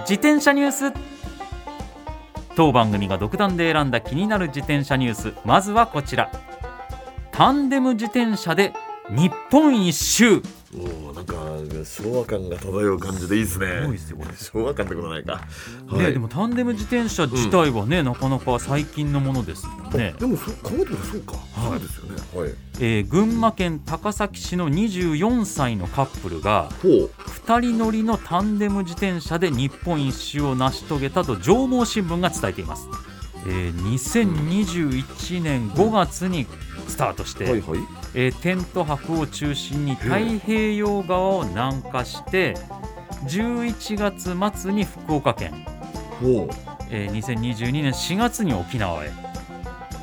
自転車ニュース当番組が独断で選んだ気になる自転車ニュース。まずはこちら。タンデム自転車で日本一周。おおなんか昭和感が漂う感じでいいですね。すごいですよこれ。昭和感ってことないか。ね、でもタンデム自転車自体はね、なかなか最近のものですもんね、でもそう考えてみそうか。はいそうですよね。はい。えー群馬県高崎市の24歳のカップルがほう。2人乗りのタンデム自転車で日本一周を成し遂げたと上毛新聞が伝えています、えー2021年5月にスタートして、はいはい。えーテント泊を中心に太平洋側を南下して11月末に福岡県ほう。えー2022年4月に沖縄へ、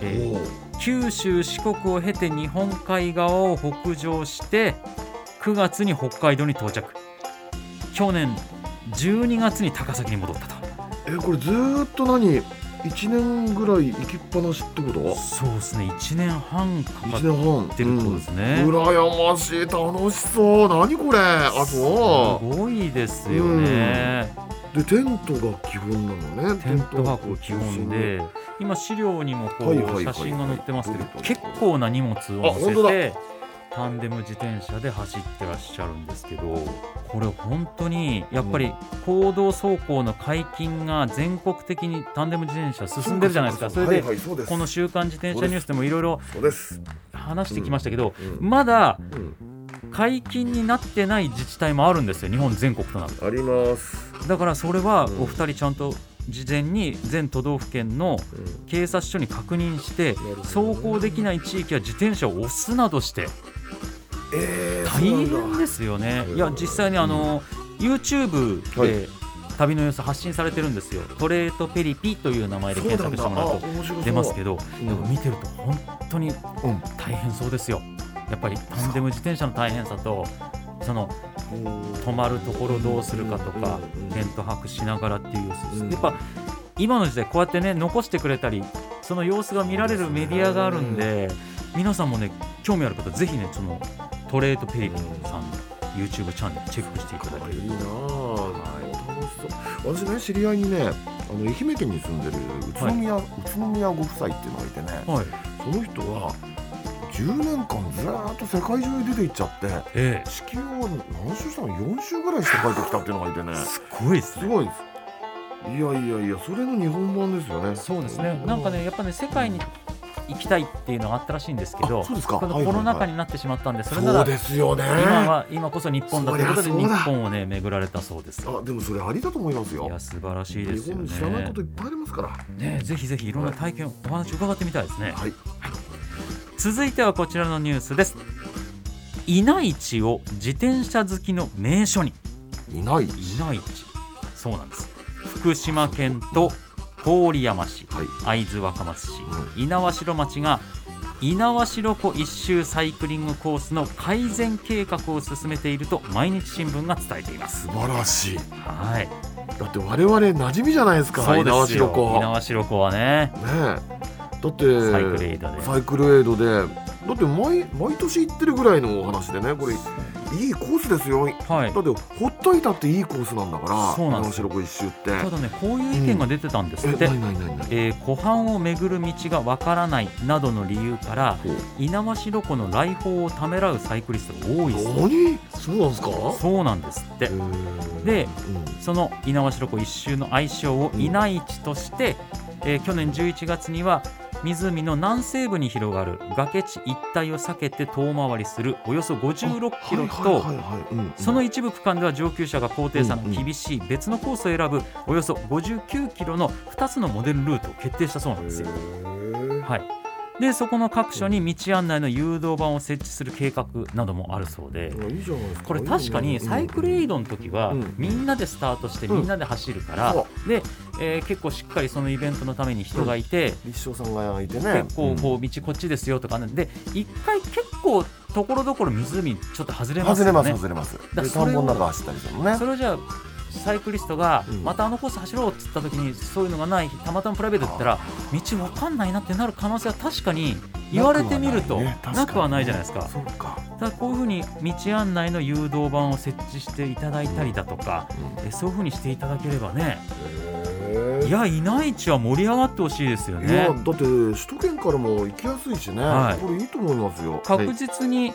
えー九州四国を経て日本海側を北上して9月に北海道に到着。去年12月に高崎に戻ったと。えこれずーっと何一年ぐらい行きっぱなしってこと？そうですね。1年半かか一ってるってことですね、うん。羨ましい。楽しそう。何これ？あすそごいですよね、うでテントが基本なのね。テント泊基本で今資料にもこう写真が載ってますけどはい結構な荷物をあ本当だ。乗せてタンデム自転車で走ってらっしゃるんですけどこれ本当にやっぱり公道走行の解禁が全国的にタンデム自転車進んでるじゃないですか。それはいでこの「週刊自転車ニュース」でもいろいろ話してきましたけどうん。まだうん。解禁になってない自治体もあるんですよ日本全国となると。あります。だからそれはうん。お二人ちゃんと事前に全都道府県のうん。警察署に確認して走行できない地域は自転車を押すなどしてえー大変ですよね。いや実際にあの YouTube はで旅の様子発信されてるんですよ。トレートペリピという名前で検索してもらうと出ますけど、うん。でも見てると本当にうん大変そうですよ。やっぱりタンデム自転車の大変さとその止まるところどうするかとかうんテント泊しながらっていうやっぱ今の時代こうやってね残してくれたりその様子が見られるメディアがあるんで皆さんもね興味ある方ぜひねそのトレートペリピさんの YouTube チャンネルチェックしていただけるいいなあ楽しそう。私ね知り合いにねあの愛媛県に住んでる宇都宮、宇都宮ご夫妻っていうのがいてねはい。その人は10年間ずーっと世界中に出て行っちゃってえ地球を何周したの4周ぐらいして帰ってきたっていうのがいてね。えすごいですね。すごいです。いやいやいやそれの日本版ですよね。そうですね。なんかねやっぱね世界に行きたいっていうのがあったらしいんですけどこのコロナ禍になってしまったんでそれならそうですよね。今は今こそ日本だということで日本をね巡られたそうです。あでもそれありだと思いますよ。いや素晴らしいですよね。日本知らないこといっぱいありますから。ねぜひぜひいろんな体験お話伺ってみたいですね。はい。続いてはこちらのニュースです。稲市を自転車好きの名所に。いない稲市。そうなんです。福島県と郡山市はい。会津若松市う猪苗代町が猪苗代湖一周サイクリングコースの改善計画を進めていると毎日新聞が伝えています。素晴らしい。はい。だって我々馴染みじゃないですかそうですよ。猪苗代湖。はね。ねえ。だってサイクルエイドで。サイクルエイドでだって毎毎年行ってるぐらいのお話でねこれいいコースですよ。だはい。ってほっといたっていいコースなんだからそうなんです猪苗代湖一周って。ただねこういう意見が出てたんですって、え湖畔を巡る道がわからないなどの理由から猪苗代湖の来訪をためらうサイクリストが多いそうなんですか？そうなんですって。でうん。その猪苗代湖一周の愛称をうん稲市として、えー去年11月には湖の南西部に広がる崖地一帯を避けて遠回りするおよそ56キロとその一部区間では上級者が高低差の厳しい別のコースを選ぶおよそ59キロの2つのモデルルートを決定したそうなんですよ。はい、でそこの各所に道案内の誘導板を設置する計画などもあるそうで、これ確かにサイクルエイドドの時はうん。みんなでスタートしてうん。みんなで走るから、そで、えー結構しっかりそのイベントのために人がいて、立正さんがいてね。結構こう道こっちですよとかねで一回結構ところどころ湖ちょっと外れます外れますよね。外れます。だで田んぼの中走ったりするのね。それをじゃあサイクリストがうん。またあのコース走ろうって言った時にそういうのがないたまたまプライベートだったら道わかんないなってなる可能性は確かに言われてみるとなくはない。じゃないですか。そうか。ただこういうふうに道案内の誘導板を設置していただいたりだとか、えそういうふうにしていただければね。へいやいない地は盛り上がってほしいですよいやだねって首都圏からも行きやすいしね、はい。これいいと思いますよ。確実に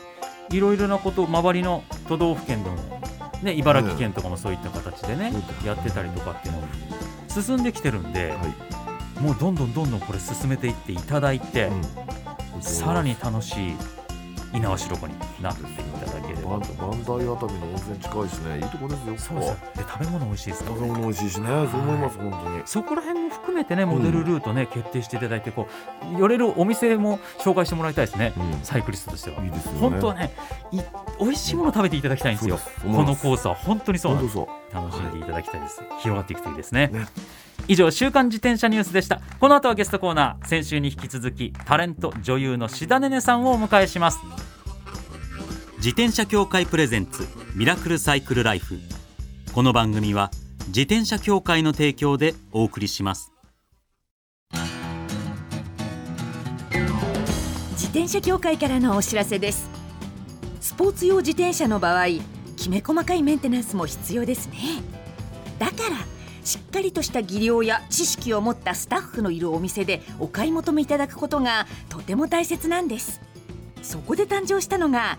いろいろなこと周りの都道府県でも、ね、茨城県とかもそういった形でね、うんやってたりとかっていうのも進んできてるんで、はい。もうどんどんどんどんこれ進めていっていただいて、うん。さらに楽しい猪苗代湖になっていただければバンバンダイあたりの温泉近いしね。いいとこですよそうですよ。で食べ物美味しいです。から食べ物美味しいしね。そう思います本当に。そこら辺も含めてねモデルルートね、決定していただいてこう寄れるお店も紹介してもらいたいですね、うん。サイクリストとしては。いいですよね。本当はねい美味しいもの食べていただきたいんですよ、そうです。このコースは。本当にそうなんです。楽しんでいただきたいです、広がっていくといいですね。ね。以上週刊自転車ニュースでした。この後はゲストコーナー。先週に引き続きタレント女優の志田ねねさんをお迎えします自転車協会プレゼンツミラクルサイクルライフ。この番組は自転車協会の提供でお送りします。自転車協会からのお知らせです。スポーツ用自転車の場合きめ細かいメンテナンスも必要ですね。だからしっかりとした技量や知識を持ったスタッフのいるお店でお買い求めいただくことがとても大切なんです。そこで誕生したのが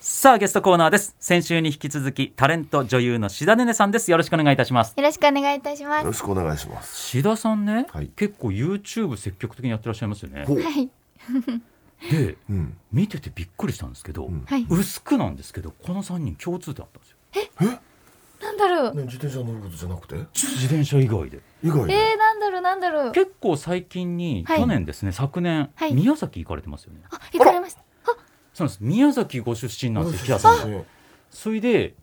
さあゲストコーナーです。先週に引き続きタレント女優の志田ねねさんです。よろしくお願いいたします。よろしくお願いいたします。よろしくお願いします。志田さんね、はい。結構 YouTube 積極的にやってらっしゃいますよね。はい。でうん。見ててびっくりしたんですけど、ん。はい。薄くなんですけどこの3人共通点あったんですよ。なんだろう。ね自転車乗ることじゃなくて？自転車以外で。以外で、えー、なんだろう、なんだろう。結構最近に、はい。去年ですね昨年、はい。宮崎行かれてますよね。あ、行かれました。そうなんです。宮崎ご出身なんですよ木田さん。ね。それで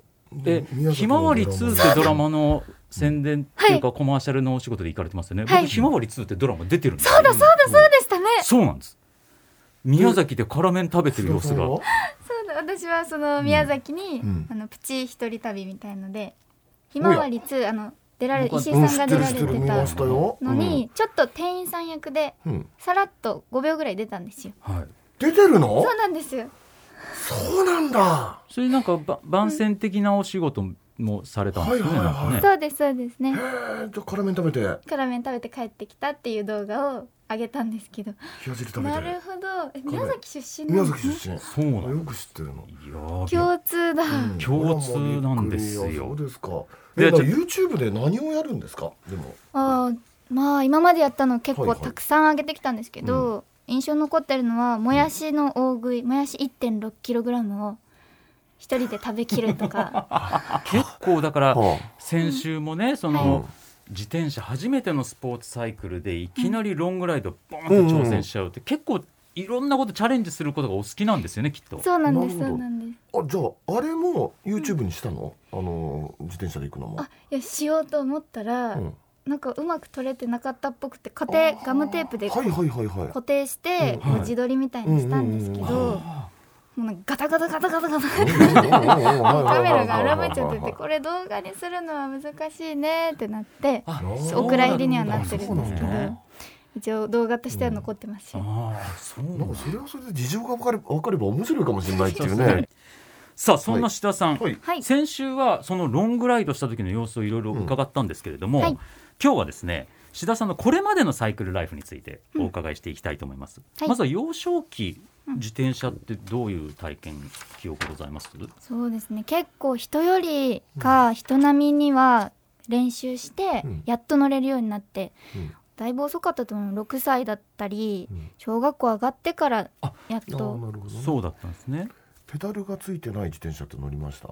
え宮崎ひまわり2ってドラマ。の宣伝っていうか、コマーシャルのお仕事で行かれてますよね、はい。僕ひまわり2ってドラマ出てるんですよ。そうだ、そうだ、そうでしたね。そうなんです。宮崎で辛麺食べてる様子が。はそうだ、私はその宮崎に、うん。あのプチ一人旅みたいので。ひまわり2、あの、出られ、石井うんさんが出られてたのに、ちょっと店員さん役で。さらっと5秒ぐらい出たんですよ。はい出てるの？そうなんですよ。そうなんだ。それなんかば番宣的なお仕事もされたんですよね、はいはいはいね。そうです、そうですね。じゃあ辛麺食べて。辛麺食べて帰ってきたっていう動画を上げたんですけど。冷や汁食べて。なるほど。え宮崎出身な宮んですね。崎出身。そうなんあよく知ってるのいやー共通だ。うん。共通なんですよ。あそうですか。で YouTube で何をやるんですか？でも。あーまあ今までやったの結はいはい。構たくさん上げてきたんですけど、印象に残ってるのはもやしの大食いもやし 1.6kg を一人で食べきるとか。結構だからは先週もねそあの自転車初めてのスポーツサイクルでいきなりロングライドボーンと挑戦しちゃうって結構いろんなことチャレンジすることがお好きなんですよねきっと。そうなんですそうなんです。あじゃああれも YouTube にしたの、あの自転車で行くのも。あいやしようと思ったら、うんなんかうまく取れてなかったっぽくて固定ガムテープではいはいはいはい。固定してうんこう自撮りみたいにしたんですけうんどもうなんかガタガタガタガタガタカカメラが荒めちゃっててこれ動画にするのは難しいねってなってあお蔵入りにはなってるんですけど一応動画としては残ってますし、ああそうなんかそれはそれで事情が分かれ分かれば面白いかもしれないっていうね。さあそんな志田さん、はい。はい。先週はそのロングライドした時の様子をいろいろ伺ったんですけれども、はい今日はですね志田さんのこれまでのサイクルライフについてお伺いしていきたいと思います、はい。まずは幼少期自転車ってどういう体験記憶ございます、そうですね。結構人よりか人並みには練習してうん。やっと乗れるようになって、うん。だいぶ遅かったと思う。6歳だったりうん。小学校上がってからあやっと。なるほどね。そうだったんですね、ペダルがついてない自転車って乗りました？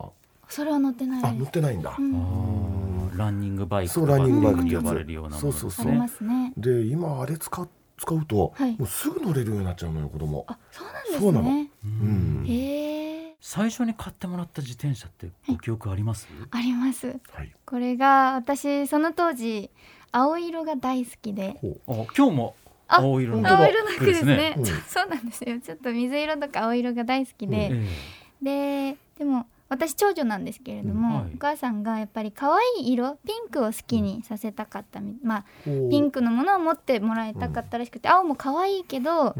それは乗ってないあ乗ってないんだ。う。ん、ランニングバイクそうランニングバイク呼ばれるようなもの。ですねそうそう。ありますね。で今あれ使う使うと、はい。もうすぐ乗れるようになっちゃうのよ子供。あそうなんですそうなの。ねうん。へえ。最初に買ってもらった自転車ってご記憶あります、あります。はい。これが私その当時青色が大好きで。ほあ今日もあ青色の青色の服ですね。うん。そうなんですよ。ちょっと水色とか青色が大好きで、え。ででも私長女なんですけれども、うんはい。お母さんがやっぱり可愛い色ピンクを好きにさせたかったみ、まあピンクのものを持ってもらいたかったらしくて、青も可愛いけど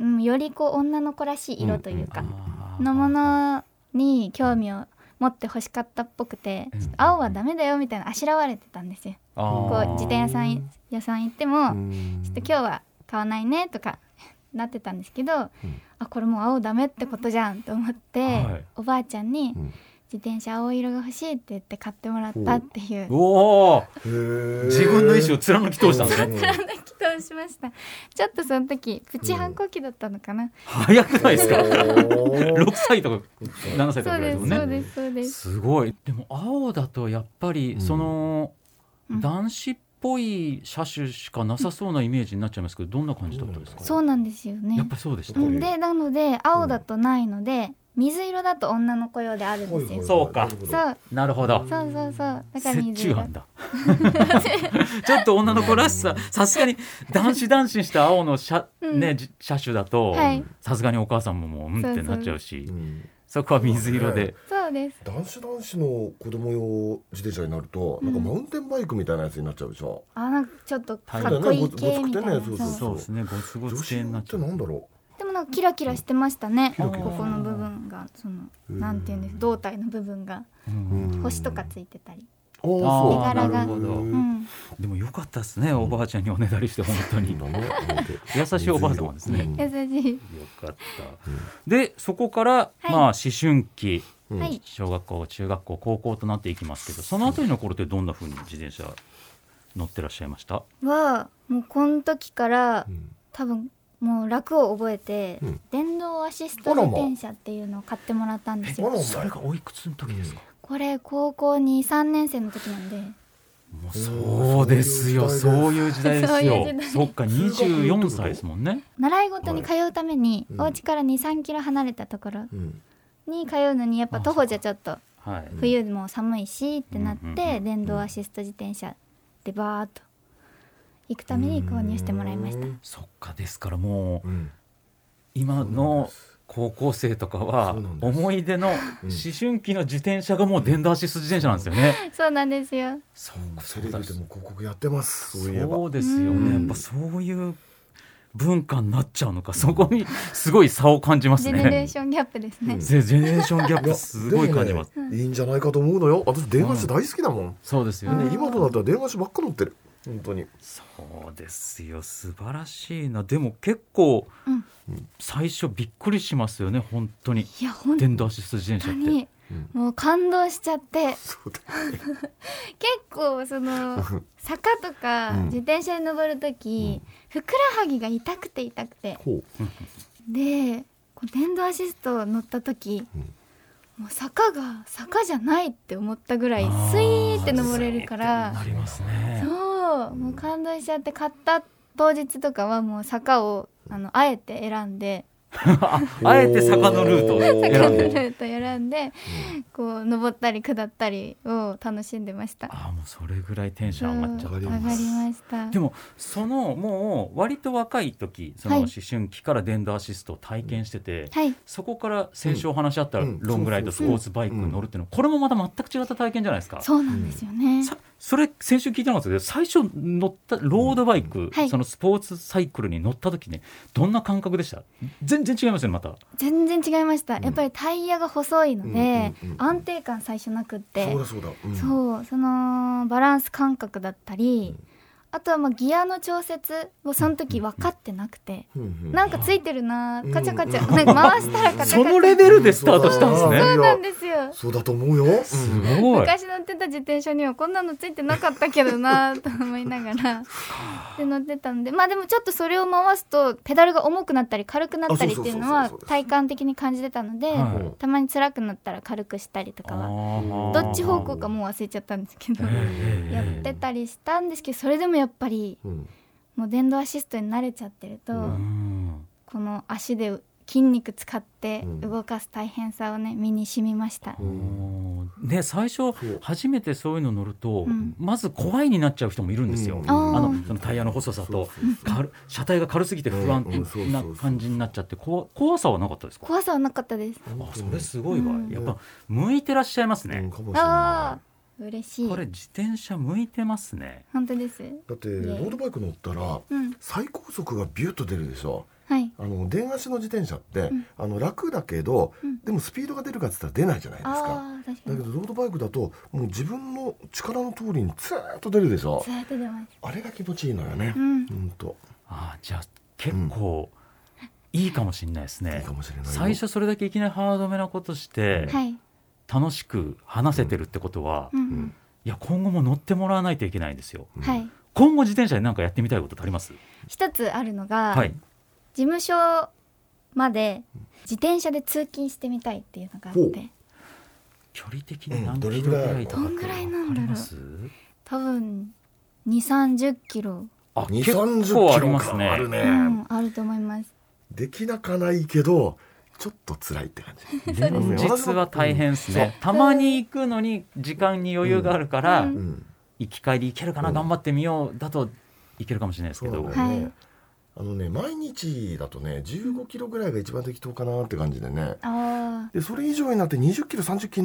う、ん。うん、よりこう女の子らしい色というか、のものに興味を持って欲しかったっぽくて、うん。ちょっと青はダメだよみたいなあしらわれてたんですよ。こう自転車屋さん屋さん行っても、うん。ちょっと今日は買わないねとかなってたんですけど、あこれもう青ダメってことじゃんと思って、はい。おばあちゃんにうん。自転車青色が欲しいって言って買ってもらったっていう。おお自分の意思を貫き通したんですね。うん祈祷しました。ちょっとその時プチ反抗期だったのかな、早くないですか？おー。6歳とか7歳とかそうですぐらいねそうですそうです。すごい。でも青だとやっぱりうん。その、うん。男子っぽい車種しかなさそうなイメージになっちゃいますけどどんな感じだったですか？そうなんですよね。やっぱりそうでした、うん。でなので青だとないので、水色だと女の子用であるんですよ、そうか。そう。なるほど。そうそうそう。だから折水色だ。ちょっと女の子らしさ。さすがに男子男子にした青の車,、うん。ね、じ車種だとはい。さすがにお母さんももううんってなっちゃうし。うんそこは水色で。そうです。男子男子の子供用自転車になると、なんかマウンテンバイクみたいなやつになっちゃうでしょ？あなんかちょっとかっこいい系みたいな、ごつくてねそうそうですね。ごつご女子つ系にな用っちゃう。なんだろでもなんかキラキラしてましたね。キラキラ。ここの部分がそのうん。なんていうんです？胴体の部分が星とかついてたり、あーあなるほど。へう。ーん、でもよかったですねおばあちゃんにおねだりして本当に。優しいおばあ様ですね。うん。優しい。よかったでそこからまあ思春期。うん。はい。小学校中学校高校となっていきますけどその後の頃ってどんな風に自転車乗ってらっしゃいました？はもうこの時からうん。多分もう楽を覚えて、うん。電動アシスト自転車っていうのを買ってもらったんですよ。それがおいくつの時ですか、これ高校に3年生の時なんで。もうそうですよ。そういう時代ですそうよそっか24歳ですもんね。習い事に通うために、うん。お家から23キロ離れたところうん。に通うのにやっぱ徒歩じゃちょっとはい。冬も寒いしってなって電動アシスト自転車でバーっと行くために購入してもらいました。うん。そっかですからもううん。今の高校生とかは思い出の思春期の自転車がもう電動アシスト自転車なんですよね。そうなんですよ。そうテレビでも広告やってます。そうですようん。ね。やっぱそういう文化になっちゃうのか、そこにすごい差を感じますジェネレーね。ションギャップですね、うん。ジェネレーションギャップ。すごい感じます。いいんじゃないかと思うのよ。私電話して大好きだもん、そうですよね。ね今となったら電話してばっか乗ってる本当に。そうですよ。素晴らしいな。でも結構うん。最初びっくりしますよね。本当に。いや本電動アシスト自転車って。もう感動しちゃって。結構その 坂とかうん。自転車に登る時、ふくらはぎが痛くて痛くて。ほでこう電動アシスト乗った時、うん。もう坂が坂じゃないって思ったぐらいスイーって登れるから。なりますね。そうもう感動しちゃって買った当日とかはもう坂をあのあえて選んであ あえて坂のルートを 選ん坂のルでート選んでこう登ったり下ったりを楽しんでました。ああもうそれぐらいテンション上がっちゃっそうた上がりました。でもそのもう割と若い時そのはい。思春期から電動アシストを体験してて、はい。そこから先週お話しあったうん。ロングライドスポーツバイクに乗るっていうのはこれもまた全く違った体験じゃないですか。そうなんですよね。さそれ先週聞いてなかったけど最初乗ったロードバイク、はい。そのスポーツサイクルに乗った時ねどんな感覚でした？全然違いますよねまた。全然違いました。やっぱりタイヤが細いのでうんうんうん安定感最初なくって。そうだそうだ、うん。そうそのバランス感覚だったり、あとはまあギアの調節をその時分かってなくて、うんうん。なんかついてるなうん。カチャカチャ、なんか回したらカチャカチャ。そのレベルでスタートしたんですね。そうなんですよ。そうだと思うよ、すうんごい。昔乗ってた自転車にはこんなのついてなかったけどな と思いながらで乗ってたんで。まあでもちょっとそれを回すとペダルが重くなったり軽くなったりっていうのは体感的に感じてたので、はい。たまに辛くなったら軽くしたりとかはどっち方向かもう忘れちゃったんですけどええ。やってたりしたんですけどそれでもやっぱりうん。もう電動アシストに慣れちゃってると、うん。この足で筋肉使ってうん。動かす大変さをね身に染みました。ね最初初めてそういうの乗ると、うん。まず怖いになっちゃう人もいるんですよ。うん。ああのーそのタイヤの細さと車体が軽すぎて不安な感じになっちゃって怖怖さはなかったですか？怖さはなかったです。あそれすごいわ、うん。やっぱ向いてらっしゃいますね、あなあ嬉しい。これ自転車向いてますね。本当です。いだってロードバイク乗ったらうん。最高速がビュッと出るでしょ？はい。あの電足の自転車って、ん。あの楽だけど、うん。でもスピードが出るかって言ったら出ないじゃないですか。ああ確かに。だけどロードバイクだともう自分の力の通りにツーッと出るでしょ？ずーっと出ます。あれが気持ちいいのよね、うん。ほんと。あじゃあ結構いいかもしれないですね、いいかもしれないよ。最初それだけいきなりハードめなことして、はい。楽しく話せてるってことは、うん。いや今後も乗ってもらわないといけないんですよ。はい。今後自転車で何かやってみたいことってあります？一つあるのが、はい。事務所まで自転車で通勤してみたいっていうのがあって、距離的に何キロぐらいぐらいとかってどんぐらいなんだろう。わかります？多分2、30キロ、あ2結3 0構あキロりますね。感あるね、うん、あると思います。できなかないけどちょっと辛いって感じ。連日は大変ですね、たまに行くのに時間に余裕があるから、うん。うん。行き帰り行けるかな、うん頑張ってみよう。だといけるかもしれないですけど、あのね毎日だとね15キロぐらいが一番適当かなって感じでね。あでそれ以上になって20キロ30キ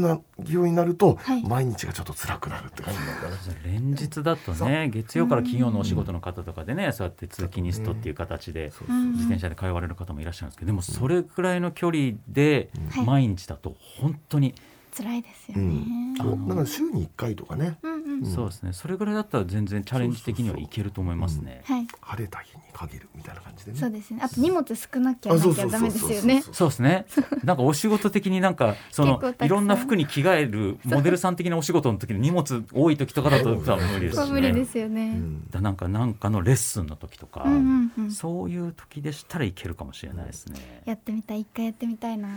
ロになると、はい。毎日がちょっと辛くなるって感じなんだね。連日だとね月曜から金曜のお仕事の方とかでね、そうやって通勤ニストっていう形で自転車で通われる方もいらっしゃるんですけどでもそれくらいの距離ではい。毎日だと本当に、辛いですよね。うんそうだから週に1回とかねうんうんうんそうですねそれぐらいだったら全然チャレンジ的にはいけると思いますね。はい、晴れた日に限るみたいな感じでねそうですね。あと荷物少なきゃなきゃダメですよね。そうですね。なんかお仕事的になんか そのいろんな服に着替えるモデルさん的なお仕事の時に荷物多い時とかだと多分無理ですしそう無理でね。すよね。うんだなんかなんかのレッスンの時とか、うんうんうん。そういう時でしたらいけるかもしれないですね。やってみたい一回やってみたいなと。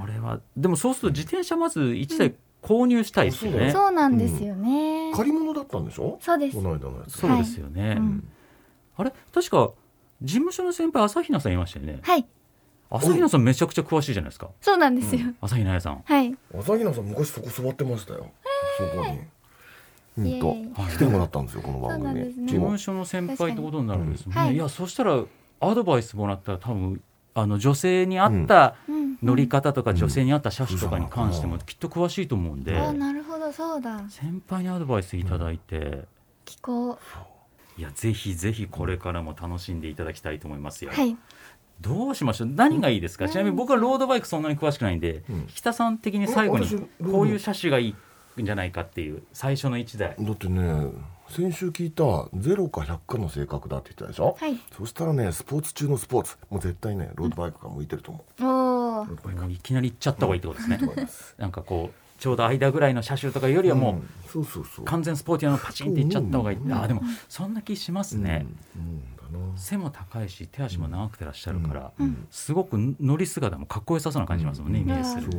これはでもそうすると自転車まず1台購入したいですよね。そうなんですよね。借り物だったんでしょ？そうですこ。の間のやつそうですよね。うんあれ？確か事務所の先輩朝比奈さんいましたよね。はい、朝比奈さんめちゃくちゃ詳しいじゃないですか。そうなんですよ。朝比奈彩さん。はい。朝比奈さん昔そこ座ってましたよそこにうんと来てもらったんですよこの番組ですね事務所の先輩ってことになるんですもんね。確かにいやそしたらアドバイスもらったら多分あの女性に合ったうん。乗り方とか、女性に合った車種とかに関してもきっと詳しいと思うんで、あ、なるほど、そうだ。先輩にアドバイスいただいて、聞こいやぜひぜひこれからも楽しんでいただきたいと思いますよ。う。はい。どうしましょう？何がいいですか、うん。ちなみに僕はロードバイクそんなに詳しくないんで、うん。北さん的に最後にこういう車種がいいんじゃないかっていう最初の1台。だってね先週聞いた0か100かの性格だって言ったでしょ、はい。そしたらねスポーツ中のスポーツ。もう絶対ねロードバイクが向いてると思う、ういきなり行っちゃった方がいいってことですね、と思いますなんかこうちょうど間ぐらいの車種とかよりはもう、ん。そうそうそう。完全スポーティーなのパチンっていっちゃった方がいい、うんあーでもそんな気しますね、うん、背も高いし手足も長くてらっしゃるから、うん。すごく乗り姿もかっこよさそうな感じしますもんね、うん。イメージする、ぜ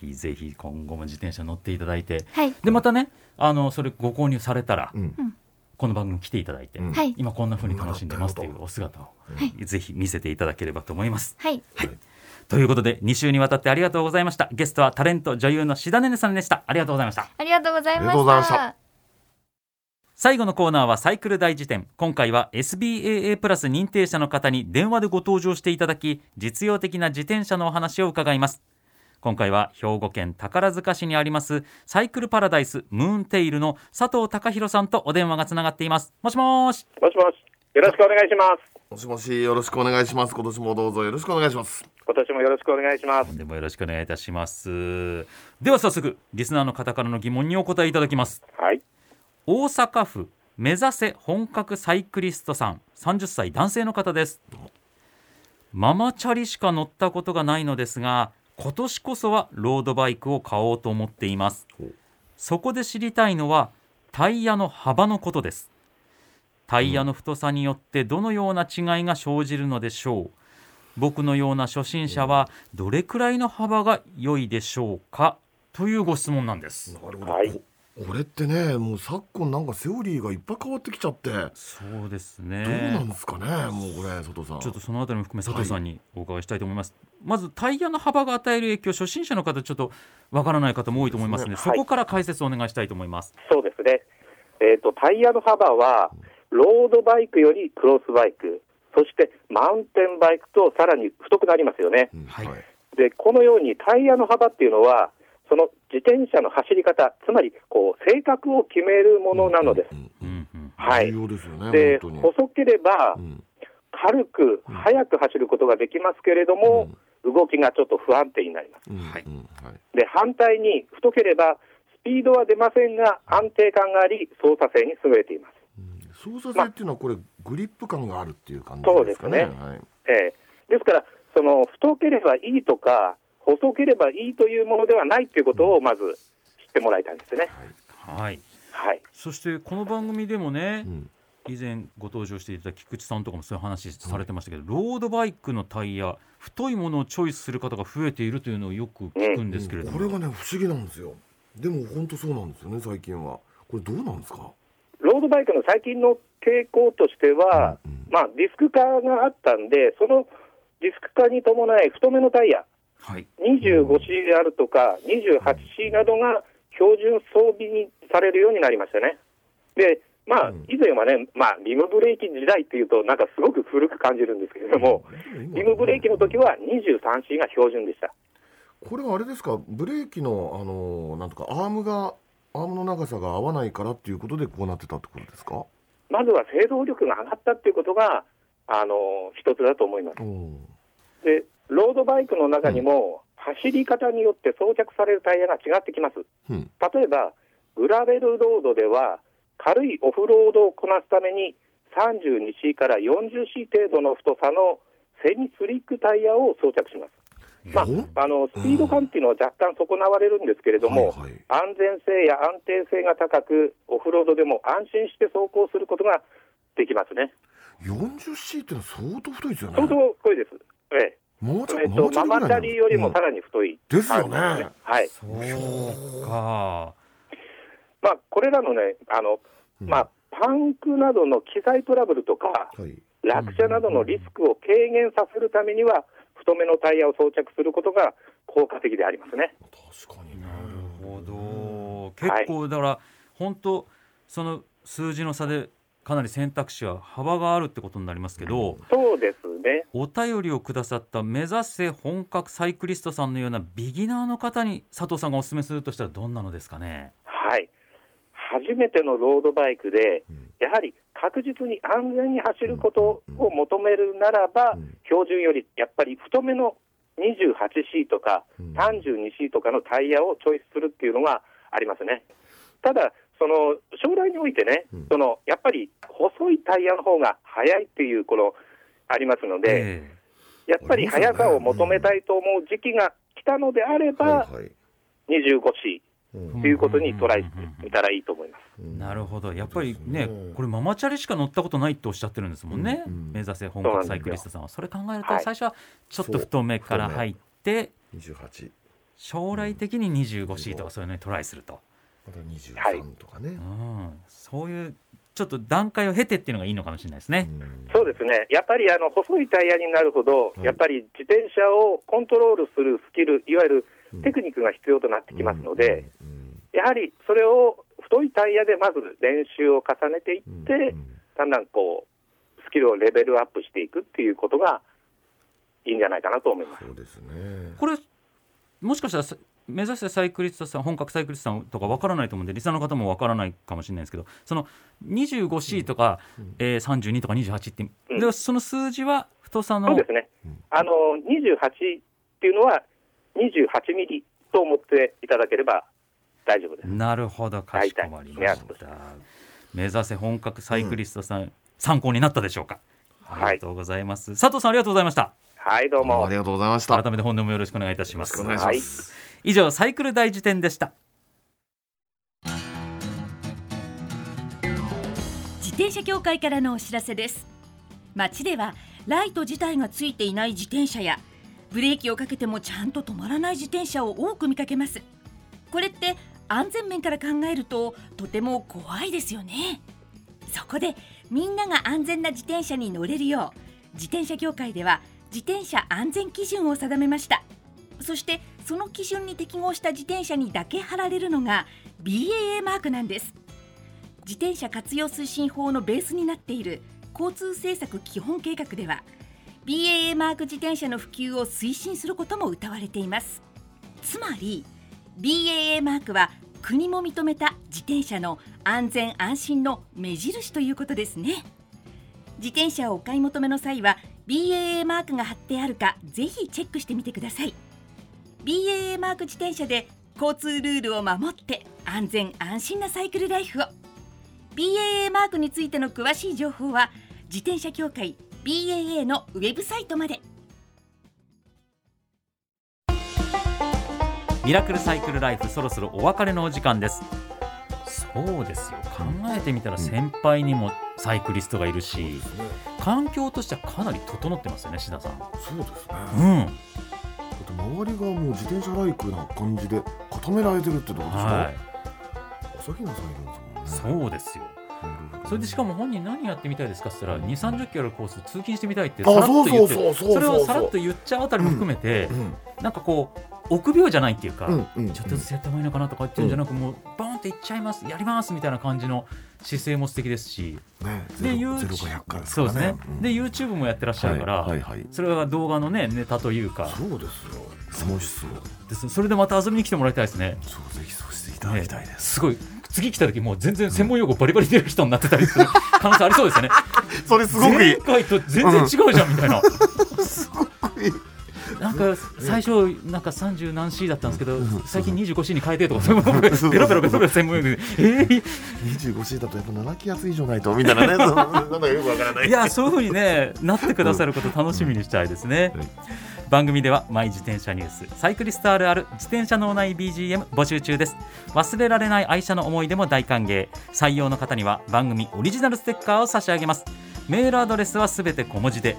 ひぜひ今後も自転車乗っていただいて。はい。でまたねあのそれご購入されたら、うん。この番組来ていただいて、うん。はい。今こんな風に楽しんでますというお姿を、ぜひ見せていただければと思います。はい。ということで2週にわたってありがとうございました。ゲストはタレント女優の志田ねねさんでした。ありがとうございました。ありがとうございました最後のコーナーはサイクル大辞典。今回は SBAA プラス認定者の方に電話でご登場していただき実用的な自転車のお話を伺います。今回は兵庫県宝塚市にありますサイクルパラダイスムーンテイルの佐藤隆弘さんとお電話がつながっています。もしもーし。もしもし、よろしくお願いします。もしもしよろしくお願いします。今年もどうぞよろしくお願いします。今年もよろしくお願いします。でもよろしくお願いいたします。では早速リスナーの方からの疑問にお答えいただきます。はい。大阪府目指せ本格サイクリストさん。30歳男性の方です。ママチャリしか乗ったことがないのですが今年こそはロードバイクを買おうと思っています。そこで知りたいのはタイヤの幅のことです。タイヤの太さによってどのような違いが生じるのでしょう。僕のような初心者はどれくらいの幅が良いでしょうか？というご質問なんです。なるほど、はいここれってねもう昨今なんかセオリーがいっぱい変わってきちゃってどそうですうねなんですかねもうこれ佐藤さんちょっとそのあたりも含め佐藤さんにお伺いしたいと思います。まずタイヤの幅が与える影響、初心者の方ちょっとわからない方も多いと思いますので、そうですねそこから解説をお願いしたいと思います。そうですね。えっ、と、タイヤの幅は、ロードバイクよりクロスバイク、そしてマウンテンバイクとさらに太くなりますよね。うんはいで、このようにタイヤの幅っていうのは、その自転車の走り方、つまり、こう、性格を決めるものなのです。うんうんうんはい。重要ですよねで、本当に。細ければう、ん。軽く、速く走ることができますけれども、動きがちょっと不安定になります。うん。はい。で、反対に太ければ、スピードは出ませんが、安定感があり、操作性に優れています。操作性っていうのはこれグリップ感があるっていう感じですかね。そうですはい。えーですから、その太ければいいとか、細ければいいというものではないということをまず知ってもらいたいんですね。はい。はい、そしてこの番組でもねう、ん以前ご登場していただいた菊池さんとかもそういう話されてましたけど、ロードバイクのタイヤ、太いものをチョイスする方が増えているというのをよく聞くんですけれども、これがね不思議なんですよ。でも本当そうなんですよね最近は。これどうなんですか？ロードバイクの最近の傾向としては、うんうんまあ、ディスク化があったんで、そのディスク化に伴い太めのタイヤ、はい。25C であるとか、28C などが標準装備にされるようになりましたね。で、まあうん、以前はね、まあ、リムブレーキ時代っていうと、なんかすごく古く感じるんですけれども、リムブレーキの時は 23C が標準でした。これはあれですか？ブレーキのあのなんとかアームがアームの長さが合わないからっていうことでこうなってたってことですか？まずは制動力が上がったっていうことが、あの、一つだと思います。で、ロードバイクの中にも、走り方によって装着されるタイヤが違ってきます。うん例えば、グラベルロードでは、軽いオフロードをこなすために、32C から 40C 程度の太さのセミスリックタイヤを装着します。まあ、あのスピード感っていうのは若干損なわれるんですけれども、はいはい安全性や安定性が高く、オフロードでも安心して走行することができますね。40C ってのは相当太いですよね。相当太いです。えもうちょええっと、ママチャリよりもさたらに太い、ですよねはい。そうか。まあ、これらのね、あの、うんまあ、パンクなどの機材トラブルとか、はい。落車などのリスクを軽減させるためには、太めのタイヤを装着することが効果的でありますね。確かにね。なるほど。結構だから、本当その数字の差でかなり選択肢は幅があるってことになりますけど、そうですね。お便りをくださった目指せ本格サイクリストさんのようなビギナーの方に佐藤さんがお勧めするとしたらどんなのですかね？はい。初めてのロードバイクでうん、やはり確実に安全に走ることを求めるならばうん、標準よりやっぱり太めの 28C とかうん 32C とかのタイヤをチョイスするっていうのがありますね。ただ、その将来においてね、うんそのやっぱり細いタイヤの方が速いっていうこのありますので、えやっぱり速さを求めたいと思う時期が来たのであれば、はいはい。25C うん。ということにトライしてみたらいいと思います。えなるほど。やっぱりねこれママチャリしか乗ったことないっておっしゃってるんですもんね、うんうん目指せ本格サイクリストさんは。それ考えるとはい最初はちょっと太めから入って28。将来的に 25C とかそういうのにトライすると、また23とかね。うん、そういうちょっと段階を経てっていうのがいいのかもしれないですね。そうですね、やっぱりあの細いタイヤになるほど、やっぱり自転車をコントロールするスキル、いわゆるテクニックが必要となってきますので、やはりそれを太いタイヤでまず練習を重ねていって、だんだんこう、スキルをレベルアップしていくっていうことがいいんじゃないかなと思います。そうですね。これもしかしたらさ目指せサイクリストさん本格サイクリストさんとかわからないと思うんでリスナーの方もわからないかもしれないですけどその 25C とか、えー、32とか28って、うん。でその数字は太さのそうですね、あの28っていうのは28ミリと思っていただければ大丈夫です。なるほどかしこまりました。目指せ本格サイクリストさん、参考になったでしょうか。あはい。りがとうございます、佐藤さんありがとうございました。はい、どうも。あり。がとうございました。改めて本年もよろしくお願いいたします。お願いしはい。ます、以上サイクル大辞典でした。自転車協会からのお知らせです。街ではライト自体がついていない自転車やブレーキをかけてもちゃんと止まらない自転車を多く見かけます。これって安全面から考えるととても怖いですよね。そこでみんなが安全な自転車に乗れるよう自転車協会では自転車安全基準を定めました。そしてその基準に適合した自転車にだけ貼られるのが BAA マークなんです。自転車活用推進法のベースになっている交通政策基本計画では BAA マーク自転車の普及を推進することも謳われています。つまり BAA マークは国も認めた自転車の安全安心の目印ということですね。自転車をお買い求めの際は BAA マークが貼ってあるかぜひチェックしてみてください。BAA マーク自転車で交通ルールを守って安全安心なサイクルライフを。BAA マークについての詳しい情報は自転車協会 BAA のウェブサイトまで。ミラクルサイクルライフそろそろお別れのお時間です。そうですよ。考えてみたら先輩にもサイクリストがいるし、環境としてはかなり整ってますよね志田さん。そうですね。うん。だって周りがもう自転車ライクな感じで固められてるってとこでしょ、はい。朝日奈さんいるんですもんね。そうですよ。それでしかも本人何やってみたいですか？って言ったら2 3 0キロあるコース通勤してみたいってあさらっと言ってそれをさらっと言っちゃうあたりも含めて、うんなんかこう臆病じゃないっていうか、うんうんちょっとずつやった方がいいのかなとか言ってるんじゃなく、もうバーンっていっちゃいますやりますみたいな感じの姿勢も素敵ですし。ねで YouTube ゼロが100回ですからそうですね、うん。で YouTube もやってらっしゃるから、はいはいはい。それが動画のねネタというか。そうですよ。楽しそうですそれでまた遊びに来てもらいたいですね。そうぜひそうしていただきたいです、すごい。次来た時もう全然専門用語バリバリ出る人になってたりする 可能性ありそうですよね。それすごくいい。前回と全然違うじゃんみたいな、すごくいいなんか最初なんか30何 C だったんですけど、ん。最近 25C に変えてとか そういうのベロベロベロベロ専門用語でえー 25C だとやっぱ7気圧以上ないとみたいなねなんだかよくわからないいやそういう風にねなってくださること楽しみにしたいですね、はい番組ではマイ自転車ニュースサイクリストあるある自転車脳内 BGM 募集中です忘れられない愛車の思い出も大歓迎採用の方には番組オリジナルステッカーを差し上げますメールアドレスはすべて小文字で